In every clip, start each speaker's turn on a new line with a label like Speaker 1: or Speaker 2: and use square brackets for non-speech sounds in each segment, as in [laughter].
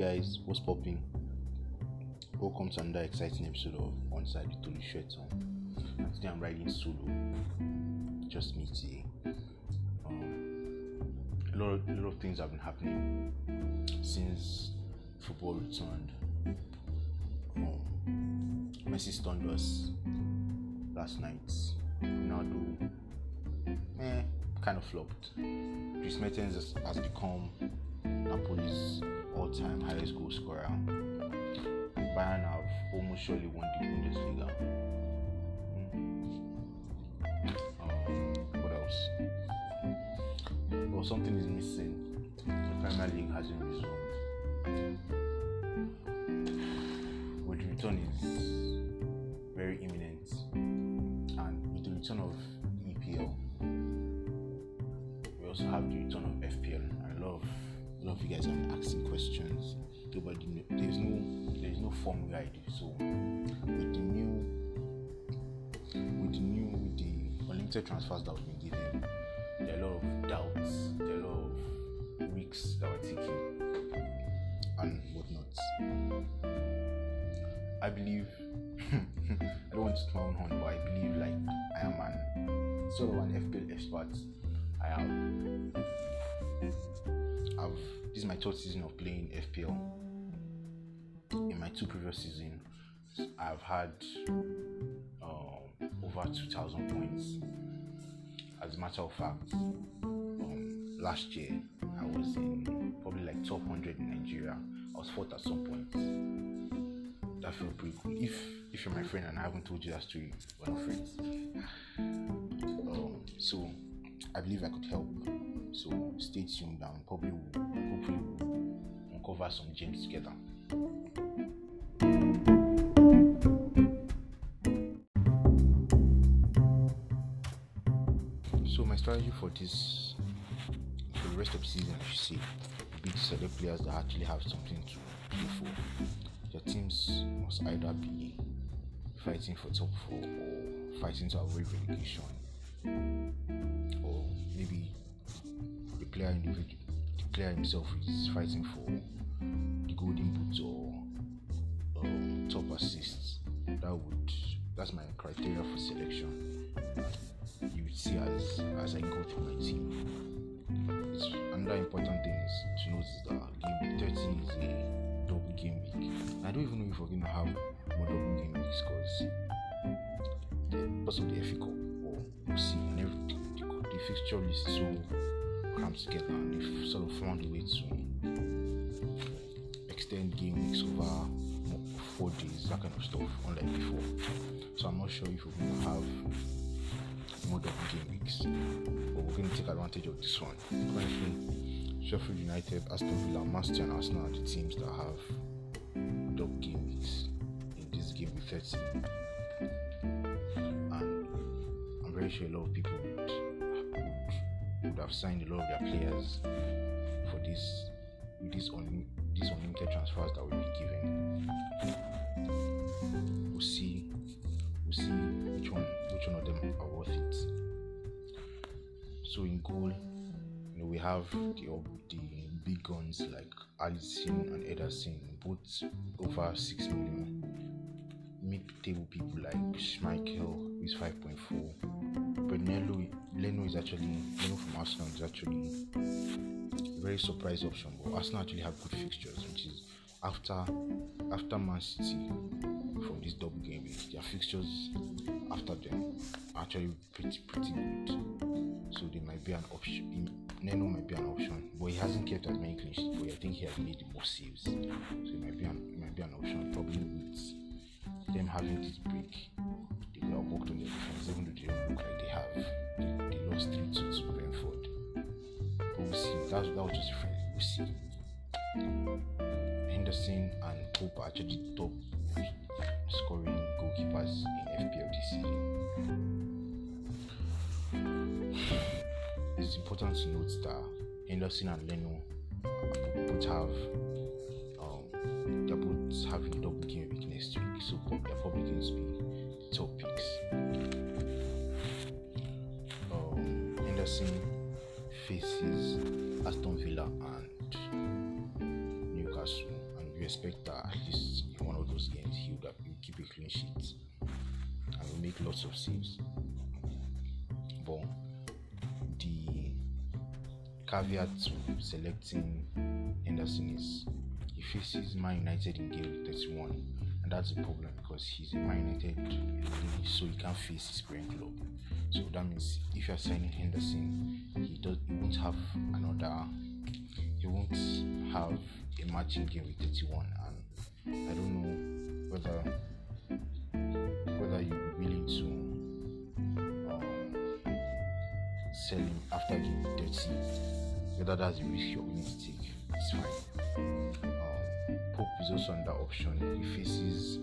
Speaker 1: guys, what's popping? Welcome to another exciting episode of Onside with Tolu Shetson. Today I'm riding solo, just me today. Um, a lot, of, a lot of things have been happening since football returned. Um, Messi stunned us last night. Ronaldo, eh, kind of flopped. Dries Mertens has, has become Napoli's all-time highest goal scorer. Bayern have almost surely won the Bundesliga. The unlimited transfers that we've been given, there are a lot of doubts, there are a lot of risks that we're taking and whatnot. I believe [laughs] I don't want to own horn, but I believe like I am an sort of an FPL expert. I have I've this is my third season of playing FPL. In my two previous seasons, I've had um, over 2,000 points. As a matter of fact, um, last year I was in probably like top 100 in Nigeria. I was fourth at some point. That felt pretty cool. If if you're my friend and I haven't told you that story, we're not friends. Um, so I believe I could help. So stay tuned and probably will, hopefully we'll uncover some gems together. Strategy for this for the rest of the season I should say be to select players that actually have something to play for. Your teams must either be fighting for top four or fighting to avoid relegation. Or maybe the player individual the player himself is fighting for the golden boots or um, top assists. That would that's my criteria for selection. Have more double game weeks because of the FA Cup or see and everything the, the fixture list is so cramped together and they've sort of found a way to extend game weeks over four days, that kind of stuff, unlike before. So I'm not sure if we're gonna have more double game weeks, but we're gonna take advantage of this one. Currently, Sheffield United, Aston Villa, Manchester, and Arsenal are the teams that have game weeks in this game week 30. And I'm very sure a lot of people would, would, would have signed a lot of their players for this these un, these unlimited transfers that we'll be given. We'll see we'll see which one which one of them are worth it. So in goal, you know, we have the the big guns like Alisson and Ederson, both over six million. Mid-table people like Schmeichel, is 5.4. But Leno, Leno is actually Leno from Arsenal is actually a very surprise option. But Arsenal actually have good fixtures, which is after after Man City from this double game their fixtures after them are actually pretty pretty good. So they might be an option. Leno might be an option, but he hasn't kept as many clean sheets. But I think he has made the most saves, so it might be an it might be an option. Probably with them having this break, they have worked on their defense, even though they don't look like they have. They, they lost three two to Brentford, but we'll see. That that was just a friend. We'll see. Henderson and Pope are actually top scoring goalkeepers in FPL this season. It's important to note that Henderson and Leno both have um, they're both having double game week next week, so they're probably going to be the top picks. Um, Henderson faces Aston Villa and Newcastle, and we expect that at least in one of those games he will keep a clean sheet and will make lots of saves. But the caveat to selecting Henderson is he faces Man United in game 31, and that's a problem because he's a Man United so he can't face his parent club. So that means if you're signing Henderson, he does he won't have another he won't have a matching game with 31 and I don't know whether whether you're sell him after game 30 whether that's a risk you're willing to take it's fine. Um, Pope is also another option he faces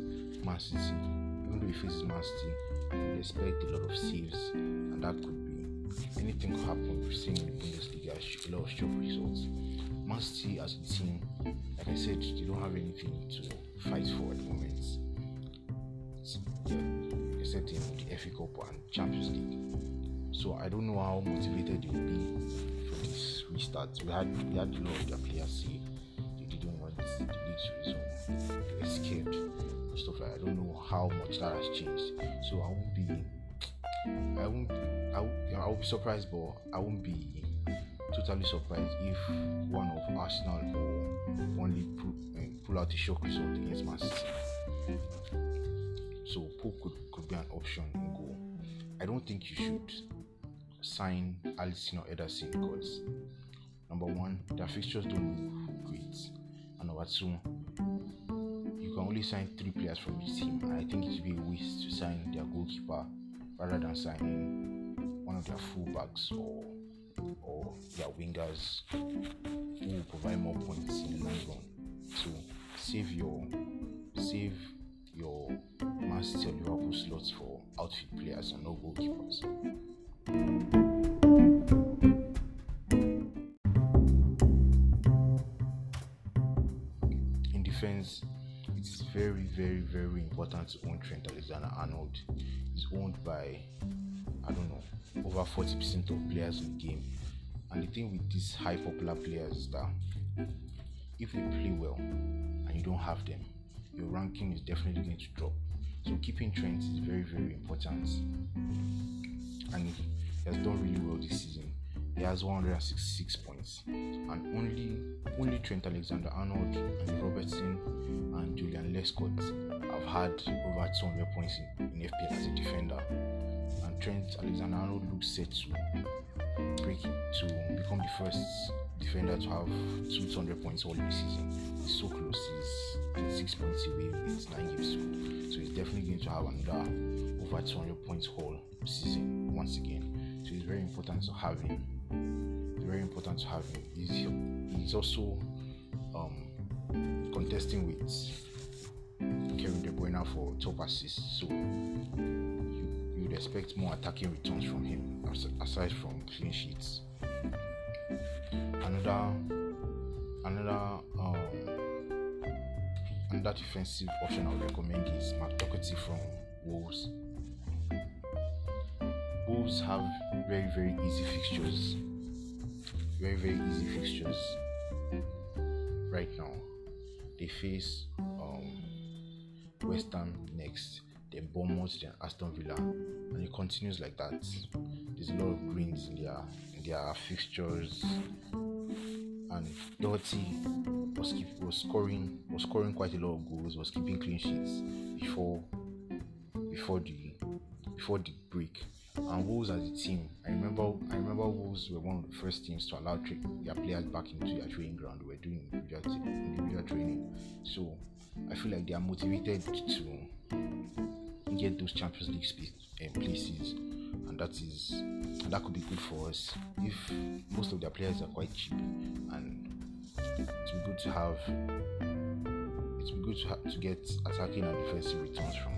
Speaker 1: Man City even though he faces Man City you expect a lot of saves and that could be anything could happen. We've seen in the Bundesliga a lot of shock results. Man City as a team, like I said, they don't have anything to fight for at the moment. Yeah, except in the FA Cup and Champions League. So I don't know how motivated will be for this restart. We had we had a lot of their players say they didn't want the league to resume. They were scared and stuff like that. I don't know how much that has changed. So I won't be I won't I will, I will be surprised but I won't be totally surprised if one of Arsenal or only pull, uh, pull out a shock result against Man City. So Pope could, could be an option in goal. I don't think you should sign Alisson or Ederson because number one, their fixtures don't look great, and number two, you can only sign three players from each team, and I think it would be a waste to sign their goalkeeper rather than signing one of their fullbacks or or their wingers who will provide more points in the long run. So save your save your or Liverpool slots for outfield players and no goalkeepers. In defense, it's very, very, very important to own Trent Alexander Arnold. He's owned by I don't know over 40% of players in the game. And the thing with these high popular players is that if they play well and you don't have them, your ranking is definitely going to drop. So keeping Trent is very, very important. And he has done really well this season. He has 166 points. And only only Trent Alexander Arnold and Robertson and Joleon Lescott have had over 200 points in, in FPL as a defender. And Trent Alexander Arnold looks set to break to become the first defender to have 200 points all this season. He's so close. He's six points away with nine games to go. So he's definitely going to have another over 200 points whole season once again. So it's very important to have him. It's very important to have him. He's, he's also um, contesting with Kevin De Bruyne for top assists. So you, you would expect more attacking returns from him aside from clean sheets. Another another um, another defensive option I would recommend is Mark from Wolves. Wolves have very very easy fixtures. Very very easy fixtures right now. They face um, West Ham next, then Bournemouth, then Aston Villa, and it continues like that. There's a lot of greens in their in their fixtures, and Doherty was keep, was scoring was scoring quite a lot of goals, was keeping clean sheets before before the before the break. And Wolves as a team, I remember I remember Wolves were one of the first teams to allow tra- their players back into their training ground. We were doing individual, t- individual training, so I feel like they are motivated to get those Champions League sp- uh, places, and that is and that could be good for us if most of their players are quite cheap, and it's good to have it's good to, to get attacking and defensive returns from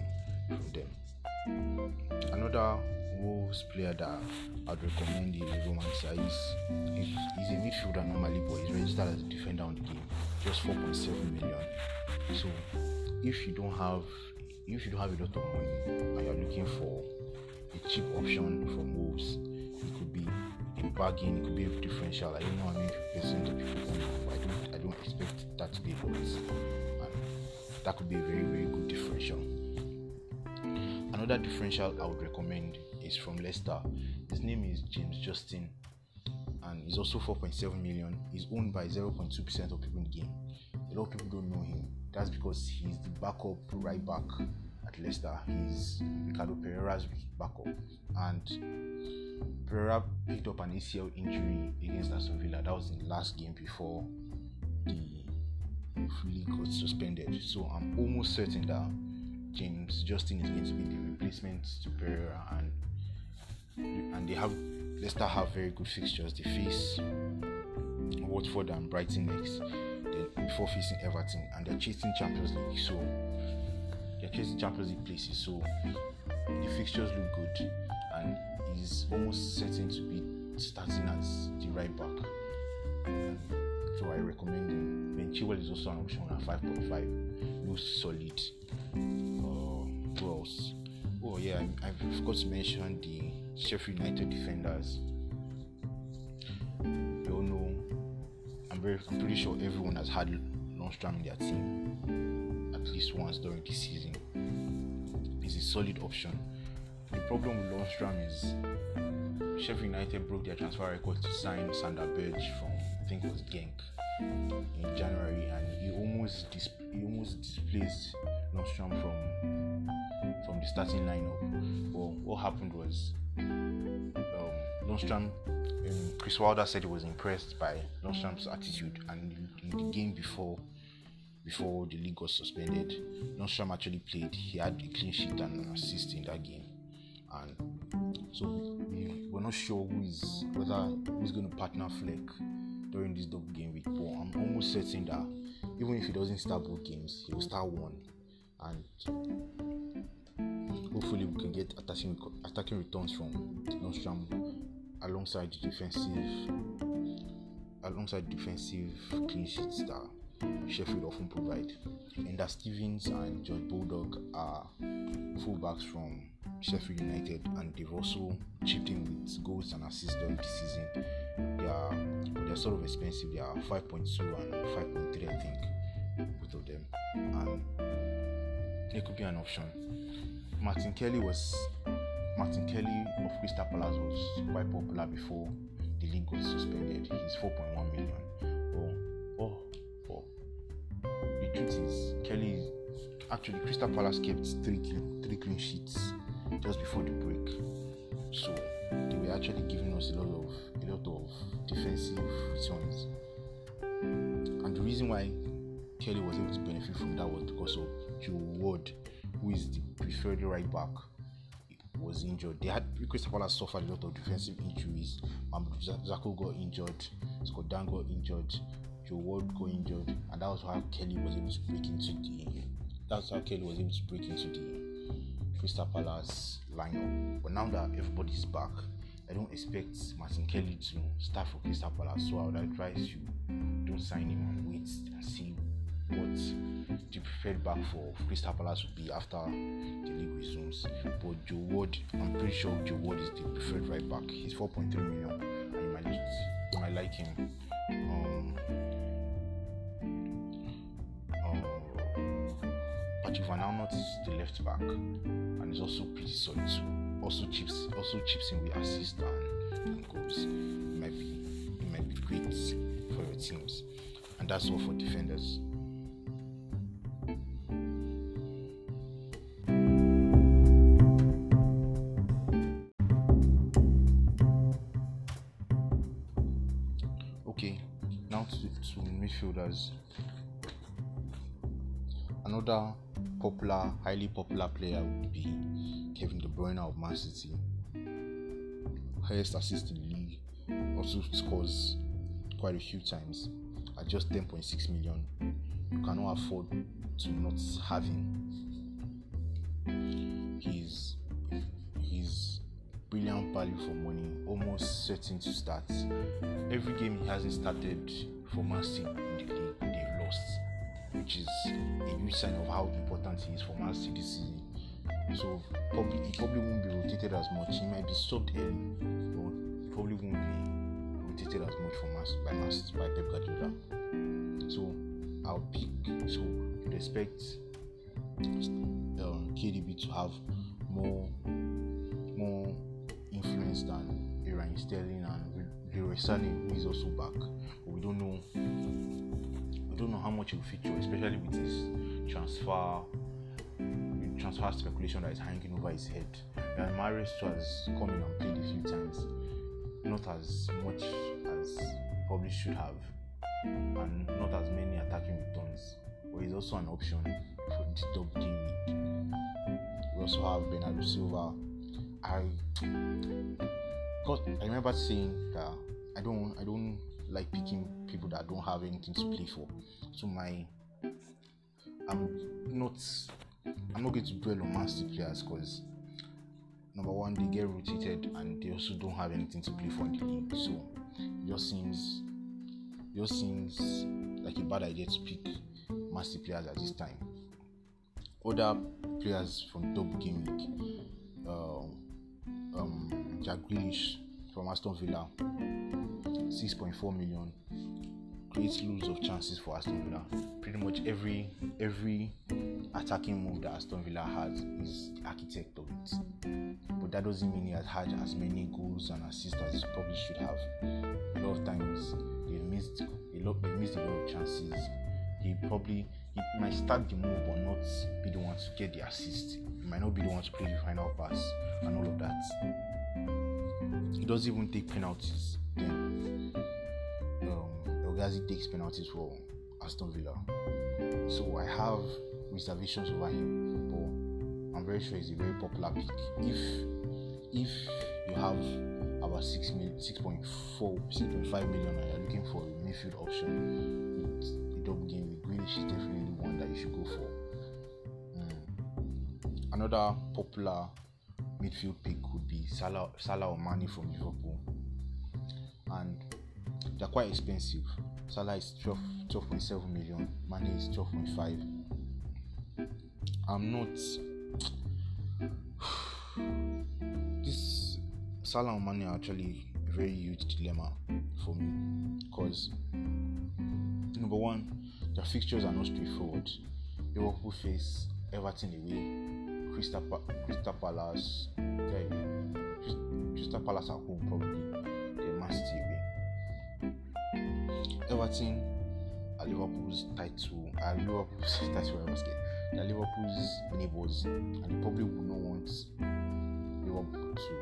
Speaker 1: from them. Another Wolves player that I'd recommend is Romain Saïss. He's, a midfielder normally, but he's registered as a defender on the game, just 4.7 million. So if you don't have if you don't have a lot of money and you're looking for a cheap option from Wolves, it could be a bargain, it could be a differential. I don't know how many percent of people but I don't I don't expect that to be a lot. that could be a very very good differential. Another differential I would recommend from Leicester. His name is James Justin, and he's also 4.7 million. He's owned by 0.2% of people in the game. A lot of people don't know him. That's because he's the backup right back at Leicester. He's Ricardo Pereira's backup, and Pereira picked up an ACL injury against Aston Villa. That was in the last game before the league got suspended. So I'm almost certain that James Justin is going to be the replacement to Pereira, and and they have Leicester have very good fixtures. They face Watford and Brighton next, then before facing Everton, and they're chasing Champions League. So they're chasing Champions League places. So the fixtures look good, and he's almost certain to be starting as the right back. So I recommend him. Ben Chilwell is also an option at 5.5. Looks solid. Uh, who else? Oh yeah, I, I forgot to mention the Sheffield United defenders. You all know. I'm very. I'm pretty sure everyone has had Lundstram in their team at least once during the season. He's a solid option. The problem with Lundstram is Sheffield United broke their transfer record to sign Sander Berge from I think it was Genk in January, and he almost dis- he almost displaced Lundstram from from the starting lineup. Well, what happened was um, Lundstram, um, Chris Wilder said he was impressed by Lundstram's attitude, and in the game before before the league was suspended, Lundstram actually played. He had a clean sheet and an assist in that game, and so we, we're not sure who is whether who's going to partner Fleck during this double game week. But I'm almost certain that even if he doesn't start both games, he will start one, and hopefully we can get attacking attacking returns from Lundstram alongside the defensive alongside defensive clean sheets that Sheffield often provide. Enda Stevens and George Baldock are fullbacks from Sheffield United and they've also chipped in with goals and assists during the season. They are they're sort of expensive. They are 5.2 and 5.3 I think both of them. And it could be an option. Martin Kelly was Martin Kelly of Crystal Palace was quite popular before the league got suspended. He's 4.1 million. Oh, oh, oh. The truth is, Kelly actually Crystal Palace kept three clean, three clean sheets just before the break. So they were actually giving us a lot of a lot of defensive returns. And the reason why Kelly was able to benefit from that was because of Joel Ward, who is the preferred right back, was injured. They had Crystal Palace suffered a lot of defensive injuries. Um, Sakho got injured, Scott Dann got injured, Joel Ward got injured, and that was how Kelly was able to break into the. That's how Kelly was able to break into the Crystal Palace lineup. But now that everybody's back, I don't expect Martin Kelly to start for Crystal Palace. So I would advise you don't sign him and wait and see what the preferred back for Crystal Palace would be after the league resumes. But Joel Ward, I'm pretty sure Joel Ward is the preferred right back. He's 4.3 million, and you might, you might like him. Um, um, Patrick Van Aanholt is the left back, and he's also pretty solid too. Also chips, also chips in with assists and, and goals. It might be, it might be great for your teams, and that's all for defenders. Another popular, highly popular player would be Kevin De Bruyne of Man City. Highest assist in the league, also scores quite a few times at just 10.6 million. You cannot afford to not have him. He's he's brilliant value for money, almost certain to start. Every game he hasn't started for Man City which is a huge sign of how important he is for Man City season. So probably he probably won't be rotated as much. He might be subbed early, but probably won't be rotated as much for Man by Man by Pep Guardiola. So I'll pick. So you'd expect um, KDB to have more more influence than Raheem Sterling and Leroy Sané, who is also back. But we don't know. Don't know how much will feature, especially with his transfer transfer speculation that is hanging over his head. And Mahrez has come in and played a few times, not as much as probably should have, and not as many attacking returns. But he's also an option for the top team. We also have Bernardo Silva. I I remember saying that I don't I don't like picking people that don't have anything to play for. So my I'm not I'm not going to dwell on City players because number one, they get rotated and they also don't have anything to play for in the league. So it just seems it just seems like a bad idea to pick City players at this time. Other players from top game week, um, um, Jack Grealish from Aston Villa, 6.4 million creates loads of chances for Aston Villa. Pretty much every every attacking move that Aston Villa has is architect of it. But that doesn't mean he has had as many goals and assists as he probably should have. A lot of times they've missed a lot they missed a lot of chances. He probably he might start the move but not be the one to get the assist. He might not be the one to play the final pass and all of that. He doesn't even take penalties. Then Ghazi takes penalties for Aston Villa. So I have reservations over him, but I'm very sure he's a very popular pick. If if you have about six mil, 6.4, 6.5 million and you're looking for a midfield option with double game with Grealish is definitely the one that you should go for. Mm. Another popular midfield pick would be Salah, Salah or Mane from Liverpool, and they're quite expensive. Salah is 12, 12.7 million, Mane is 12.5. I'm not. [sighs] this Salah and Mane are actually a very huge dilemma for me because number one, their fixtures are not straightforward. Liverpool face Everton away, Crystal, Crystal Palace, Crystal Palace at home probably, then Man City away. Everton Liverpool's title, are Liverpool's [laughs] title, I was getting. They're Liverpool's neighbours, and they probably would not want Liverpool to.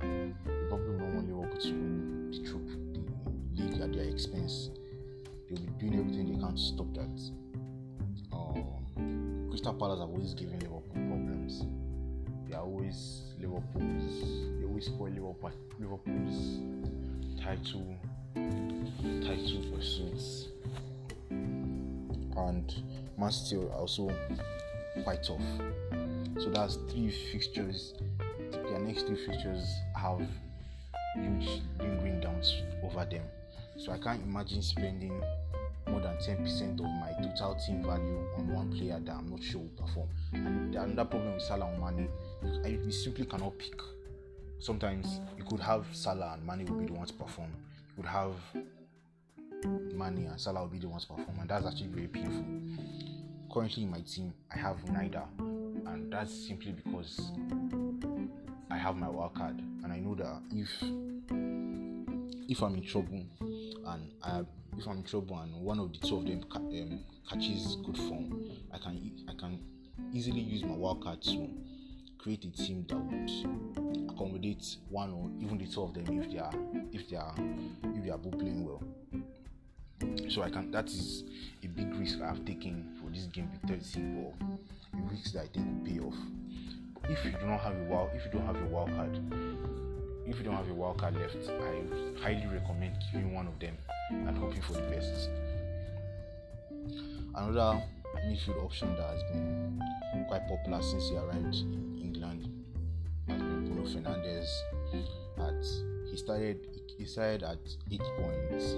Speaker 1: They probably not want Liverpool to win the troop, the league at their expense. They'll be doing everything they can to stop that. Um, Crystal Palace have always given Liverpool problems. They are always Liverpool's. They always spoil Liverpool, Liverpool's title title pursuits and Man City also quite tough. So that's three fixtures. Their next three fixtures have huge lingering downs over them. So I can't imagine spending more than 10% of my total team value on one player that I'm not sure will perform. And the another problem with Salah and Mane, you simply cannot pick. Sometimes you could have Salah and Mane will be the ones to perform. You could have Mane and Salah will be the ones to perform, and that's actually very painful. Currently in my team, I have neither, and that's simply because I have my wild card, and I know that if if I'm in trouble and I, if I'm in trouble and one of the two of them um, catches good form, I can I can easily use my wild card to create a team that would accommodate one or even the two of them if they are if they are if they are both playing well. So I can that is a big risk I've taken for this game with 30 ball. A risk that I think will pay off. If you do not have a wild if you don't have a wild card, if you don't have a wild card left, I highly recommend keeping one of them and hoping for the best. Another midfield option that has been quite popular since he arrived in England has been Bruno Fernandes. At he started he started at eight points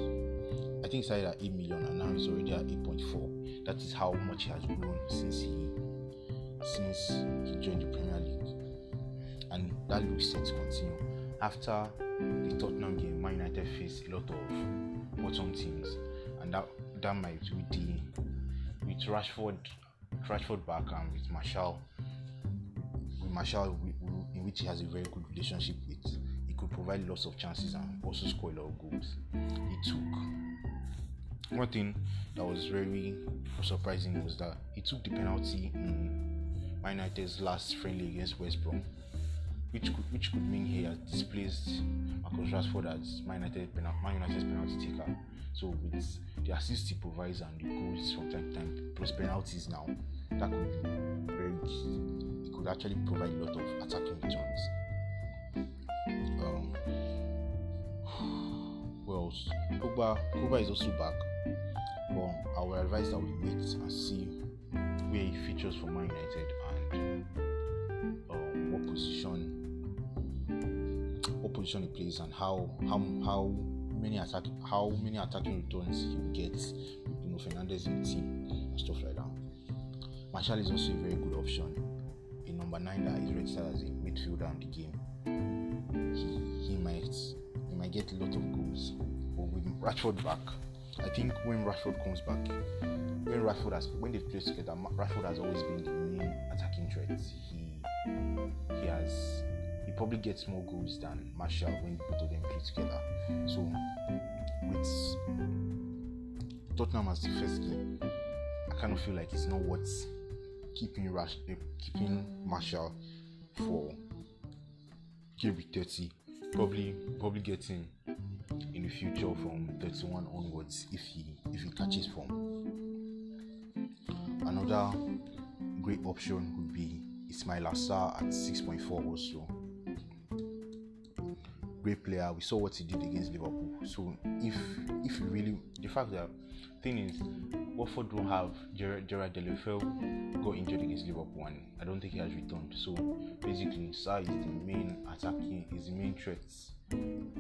Speaker 1: I think he started at 8 million and now he's already at 8.4. That is how much he has grown since he since he joined the Premier League. And that looks set to continue. After the Tottenham game, Man United faced a lot of bottom teams, and that that might with the with Rashford Rashford back and with Martial, with Martial, in which he has a very good relationship with, he could provide lots of chances and also score a lot of goals. He took one thing that was very surprising was that he took the penalty in United's last friendly against West Brom, which could, which could mean he has displaced Marcus Rashford as Man, United, Man United's penalty taker. So with the assists he provides and the goals from time to time, plus penalties now, that could be very key. He could actually provide a lot of attacking returns. Um, well, Pogba, Pogba is also back but I will advise that we wait and see where he features for Man United and um, what position position he plays and how how how many attack how many attacking returns he will get with Bruno Fernandes in the team and stuff like that. Martial is also a very good option. A number nine that is registered as a midfielder in the game. He he might he might get a lot of goals. But with Rashford back, I think when Rashford comes back, when Rashford has when they play together, Rashford has always been the main attacking threat. He he has probably gets more goals than Martial when both of them play together. So with Tottenham as the first game, I kind of feel like it's not worth keeping Rash uh, keeping Martial for week 30. Probably probably getting in the future from 31 onwards if he if he catches form. Another great option would be Ismaila Sarr at 6.4 also. Great player. We saw what he did against Liverpool. So if if you really the fact that thing is Watford don't have Gerard, Gerard Deulofeu got injured against Liverpool and I don't think he has returned. So basically Sarr is the main attacking is the main threat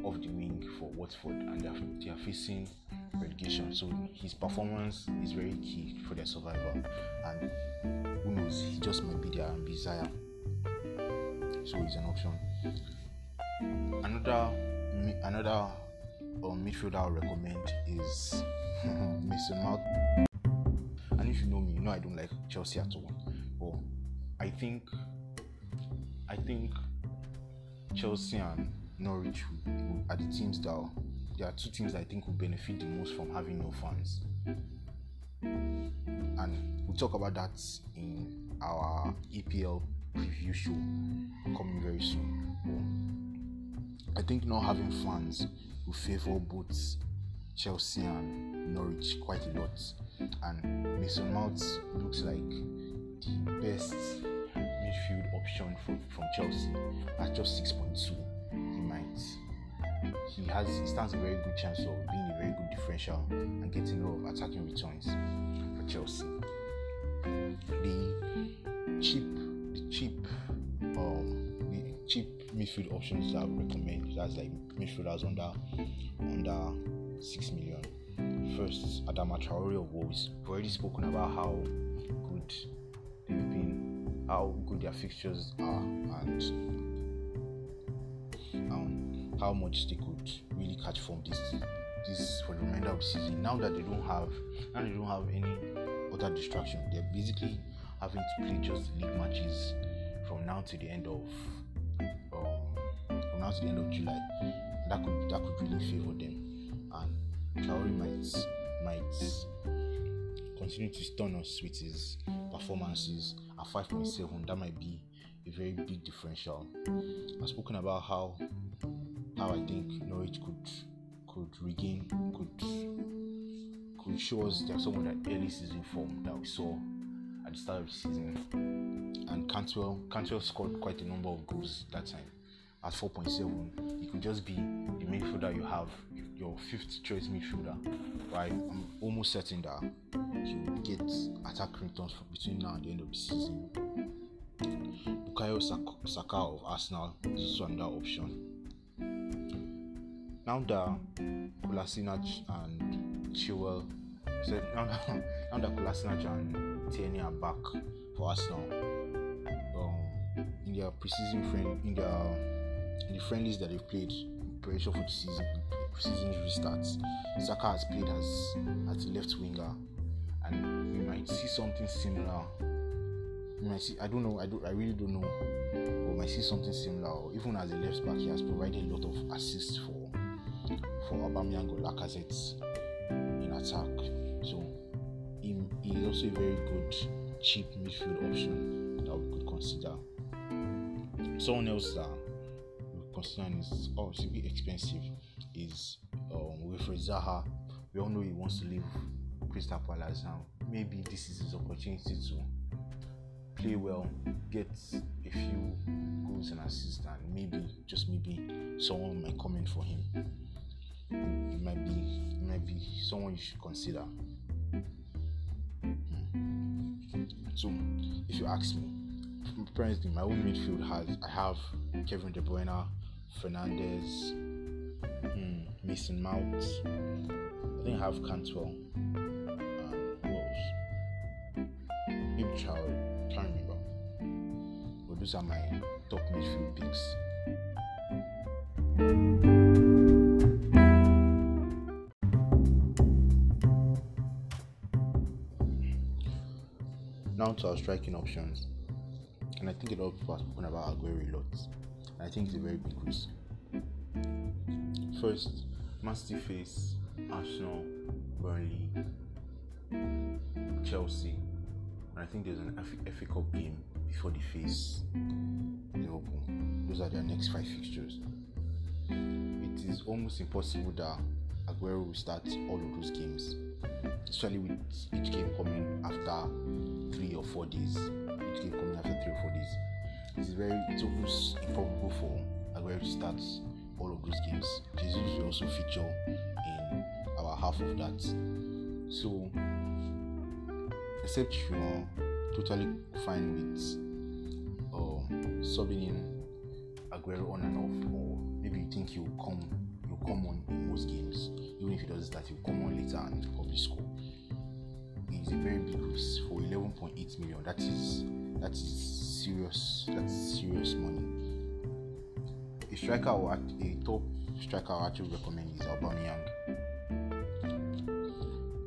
Speaker 1: of the wing for Watford and they are, they are facing relegation. So his performance is very key for their survival. And who knows, he just might be their desire. So he's an option. Another another um, midfielder I would recommend is [laughs] Mason Mount. And if you know me, you know I don't like Chelsea at all. But I think I think Chelsea and Norwich are the teams that there are two teams that I think will benefit the most from having no fans. And we'll talk about that in our EPL preview show coming very soon. I think not having fans will favor both Chelsea and Norwich quite a lot. And Mason Mount looks like the best midfield option for, from Chelsea at just 6.2 he has he stands a very good chance of being a very good differential and getting a lot of attacking returns for Chelsea. The cheap the cheap um the cheap midfield options that I recommend that's like midfielders under under six million. First, Adama Traore of Wolves. We've already spoken about how good they've been, how good their fixtures are, and um, how much they could really catch form this this for the remainder of the season. Now that they don't have now they don't have any other distraction, they're basically having to play just league matches from now to the end of from now to the end of July. That could that could really favor them, and Traore might might continue to stun us with his performances at 5.7. That might be a very big differential. I've spoken about how how I think Norwich could could regain could could show us that some of that early season form that we saw at the start of the season. And Cantwell Cantwell scored quite a number of goals that time at 4.7. He could just be the midfielder you have, your fifth choice midfielder. Right? I'm almost certain that will get attack returns between now and the end of the season. Bukayo Saka of Arsenal is also another option. Now that Kolasinac and Chilwell, so now, [laughs] now that Kolasinac and Tierney are back for Arsenal, um, in their preseason friend, in their the friendlies that they've played, preparation for the season, season restarts, Saka has played as as a left winger, and we might see something similar you might see. I don't know. I don't. I really don't know. We might see something similar. Even as a left back, he has provided a lot of assists for for Aubameyang or Lacazette in attack. So he, he is also a very good cheap midfield option that we could consider. Someone else that is obviously oh, expensive is um, Wilfried Zaha. We all know he wants to leave Crystal Palace now. Maybe this is his opportunity to play well, get a few goals and assists, and maybe just maybe someone might come in for him. It might be, it might be someone you should consider. So, if you ask me, apparently my own midfield has I have Kevin De Bruyne, Fernandes, hmm, Mason Mount. I think I have Cantwell. Um, who else? Maybe Traore. Can't remember. But those are my top midfield picks. Now to our striking options. And I think a lot of people have spoken about Aguero a lot. I think it's a very big risk. First, Man face Arsenal, Burnley, Chelsea. And I think there's an FA Cup game before they face Liverpool. Those are their next five fixtures. It is almost impossible that Aguero will start all of those games, especially with each game coming after three or four days. Each game coming after three or four days. It's very it's almost improbable for Aguero to start all of those games. Jesus will also feature in our half of that. So except you are totally fine with uh, subbing in Aguero on and off, or maybe you think he'll come he'll come on in most games, even if he doesn't start, he'll come on later and probably score It's a very big risk for 11.8 million. That is that is serious. That's serious money. A striker, or a top striker, I actually recommend is Aubameyang.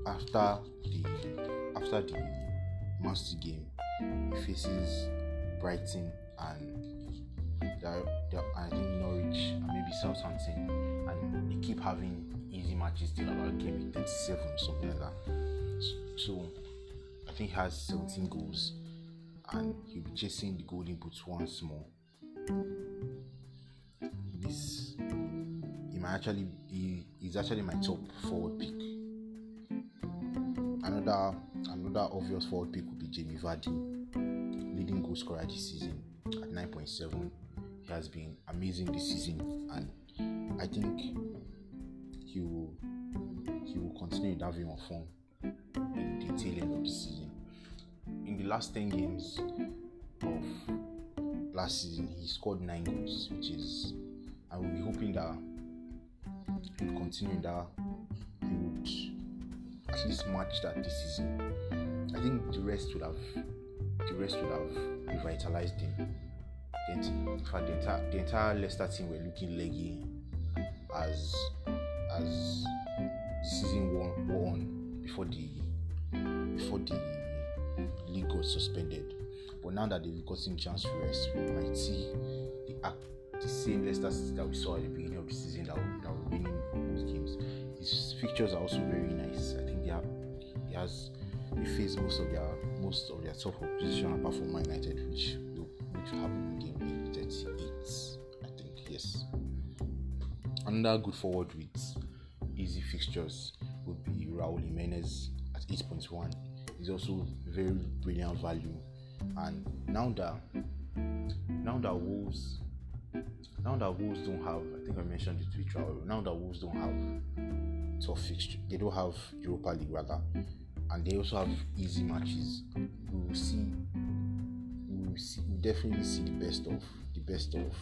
Speaker 1: After the after the Master game, he faces Brighton and I think Norwich and maybe Southampton, and they keep having easy matches till about game 37 something like that. So I think he has 17 goals and he'll be chasing the golden boots once more. This he might actually be is actually my top forward pick. Another another obvious forward pick would be Jamie Vardy, leading goal scorer this season at 9.7. He has been amazing this season and I think he will he will continue in that vein of form in the tail end of the season. In the last 10 games of last season, he scored 9 goals, which is, I will be hoping that he will continue that he would at least match that this season. I think the rest would have the rest would have revitalized him. in fact, the entire, the entire Leicester team were looking leggy as as season wore on before the before the league got suspended. But now that they've gotten chance to rest, we might see the the same Leicester that we saw at the beginning of the season that, that were winning those games. His fixtures are also very nice. I think they have he has they face most of their most of their top opposition apart from Man United, which will which will happen in game week 38. I think yes. Another good forward with easy fixtures would be Raul Jimenez at 8.1 is also very brilliant value. And now that now that Wolves now that Wolves don't have, I think I mentioned it to Traore, now that Wolves don't have tough fixture, they don't have Europa League rather, and they also have easy matches. We will see, we will see, we definitely see the best of the best of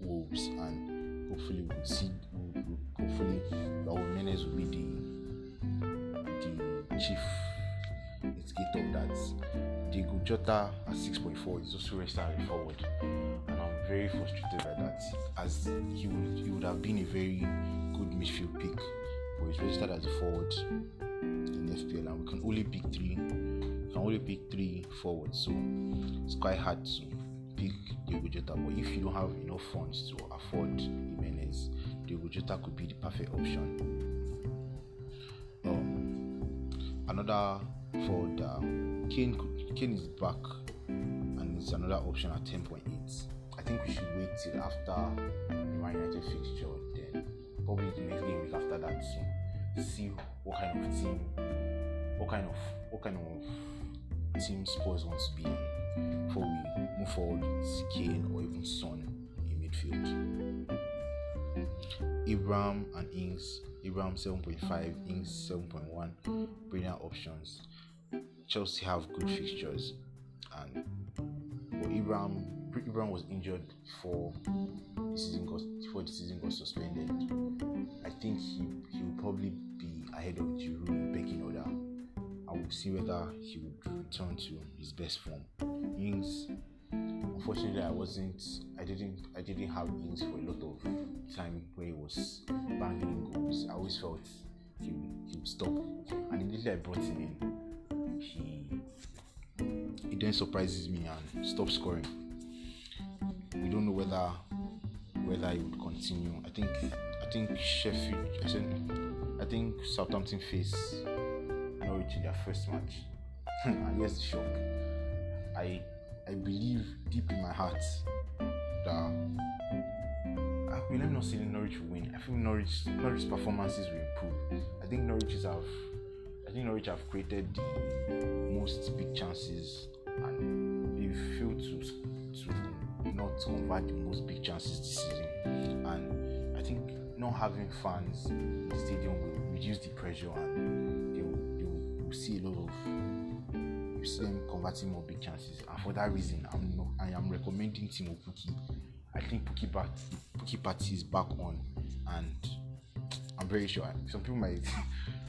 Speaker 1: Wolves, and hopefully we'll see, we'll, hopefully Raul Jimenez will be the the chief instigator of that. Diogo Jota at 6.4 is also registered forward, and I'm very frustrated by that. As he would, he would have been a very good midfield pick, but he's registered as a forward in FPL, and we can only pick three can only pick three forwards, so it's quite hard to pick Diogo Jota. But if you don't have enough funds to afford Jimenez, Diogo Jota could be the perfect option. Um, another forward, uh, Kane, Kane is back, and it's another option at 10.8. I think we should wait till after Man United fixture, then probably the next game week after that to see what kind of team, what kind of what kind of team Spurs wants to be in before we move forward with Kane or even Son in midfield. Abraham and Ings, Abraham 7.5, Ings 7.1, brilliant options. Chelsea have good fixtures, and but Ibrahim Abraham was injured before the season got before the season got suspended. I think he he will probably be ahead of Giroud in pecking order. I will see whether he would return to his best form. Ings, unfortunately, I wasn't. I didn't. I didn't have Ings for a lot of time where he was banging goals. I always felt he he would stop, and immediately I brought him in, he he then surprises me and stops scoring we don't know whether whether he would continue. I think I think Sheffield. I said I think Southampton face Norwich in their first match, and here's the shock. I I believe deep in my heart that ah, I mean, me not say Norwich will win. I think Norwich Norwich performances will improve. I think Norwich have I think Norwich have created the most big chances and they've failed to to not convert the most big chances this season. And I think not having fans in the stadium will reduce the pressure and they will, they will see a lot of you see them converting more big chances. And for that reason, I'm not, I am recommending Teemu Pukki. I think Pukki Party, Pukki Party is back on, and I'm very sure some people might. [laughs]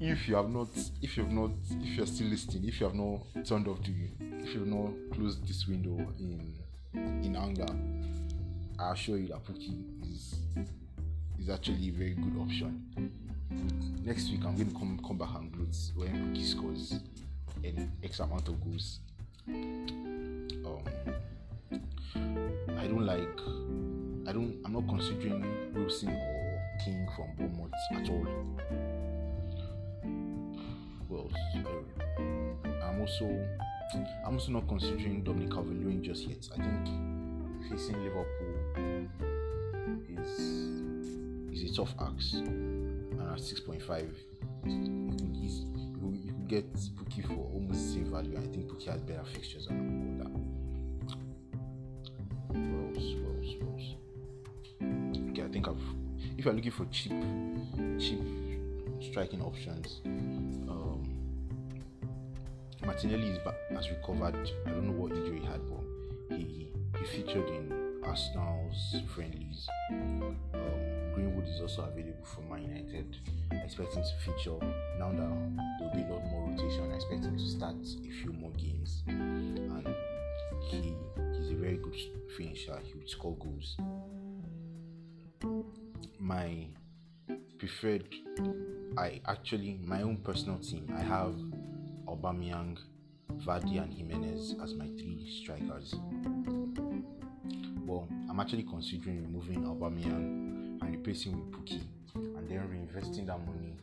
Speaker 1: if you have not, if you have not, if you're still listening, if you have not turned off the if you've not closed this window in in anger, I assure you that Pukki is is actually a very good option. Next week I'm going to come come back and gloat when Pukki scores an X amount of goals. Um, I don't like. I don't. I'm not considering Wilson or King from Bournemouth at all. I'm also I'm also not considering Dominic Calvert-Lewin just yet. I think facing Liverpool is is a tough ask, and at 6.5, you can, you, you can get Pukki for almost the same value. I think Pukki has better fixtures than that. Rose, Rose, Rose. Okay, I think I've. If you're looking for cheap, cheap striking options, Martinelli is back, has recovered. I don't know what injury he had, but he he featured in Arsenal's friendlies. Um, Greenwood is also available for Man United. I expect him to feature now that there will be a lot more rotation. I expect him to start a few more games, and he he's a very good finisher. He would score goals. My preferred, I actually my own personal team. I have Aubameyang, Vardy, and Jimenez as my three strikers. Well, I'm actually considering removing Aubameyang and replacing with Pukki, and then reinvesting that money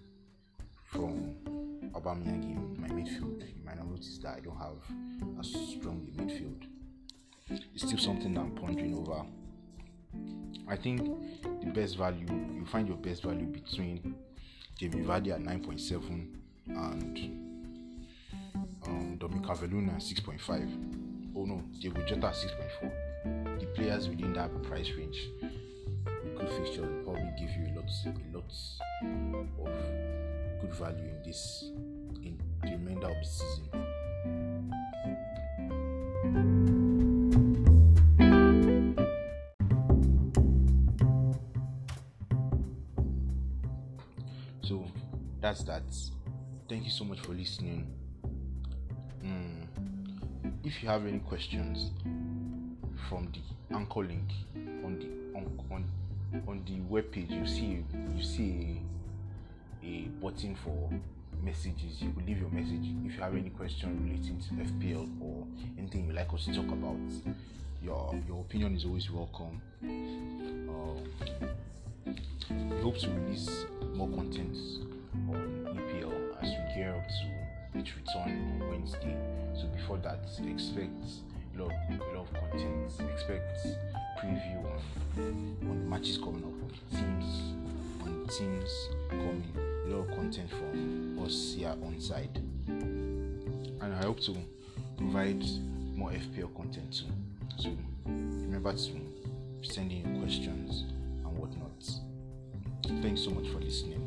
Speaker 1: from Aubameyang in my midfield. You might have noticed that I don't have a strong midfield. It's still something that I'm pondering over. I think the best value you find your best value between Jamie Vardy at 9.7 and um, Domi 6.5. Oh no, Diogo Jota at 6.4. The players within that price range good fixtures will probably give you a lot, a lot of good value in this in the remainder of the season. So that's that. Thank you so much for listening. If you have any questions from the anchor link on the on on, on the web page, you see you see a, a button for messages. You could leave your message if you have any question relating to FPL or anything you like us to talk about. Your your opinion is always welcome. Um, we hope to release more content on EPL as we gear up to its return on Wednesday. So before that, expect a lot, a lot of content. Expect preview on on matches coming up, on teams, on teams coming. A lot of content from us here on side, and I hope to provide more FPL content too. So remember to send in your questions and whatnot. Thanks so much for listening.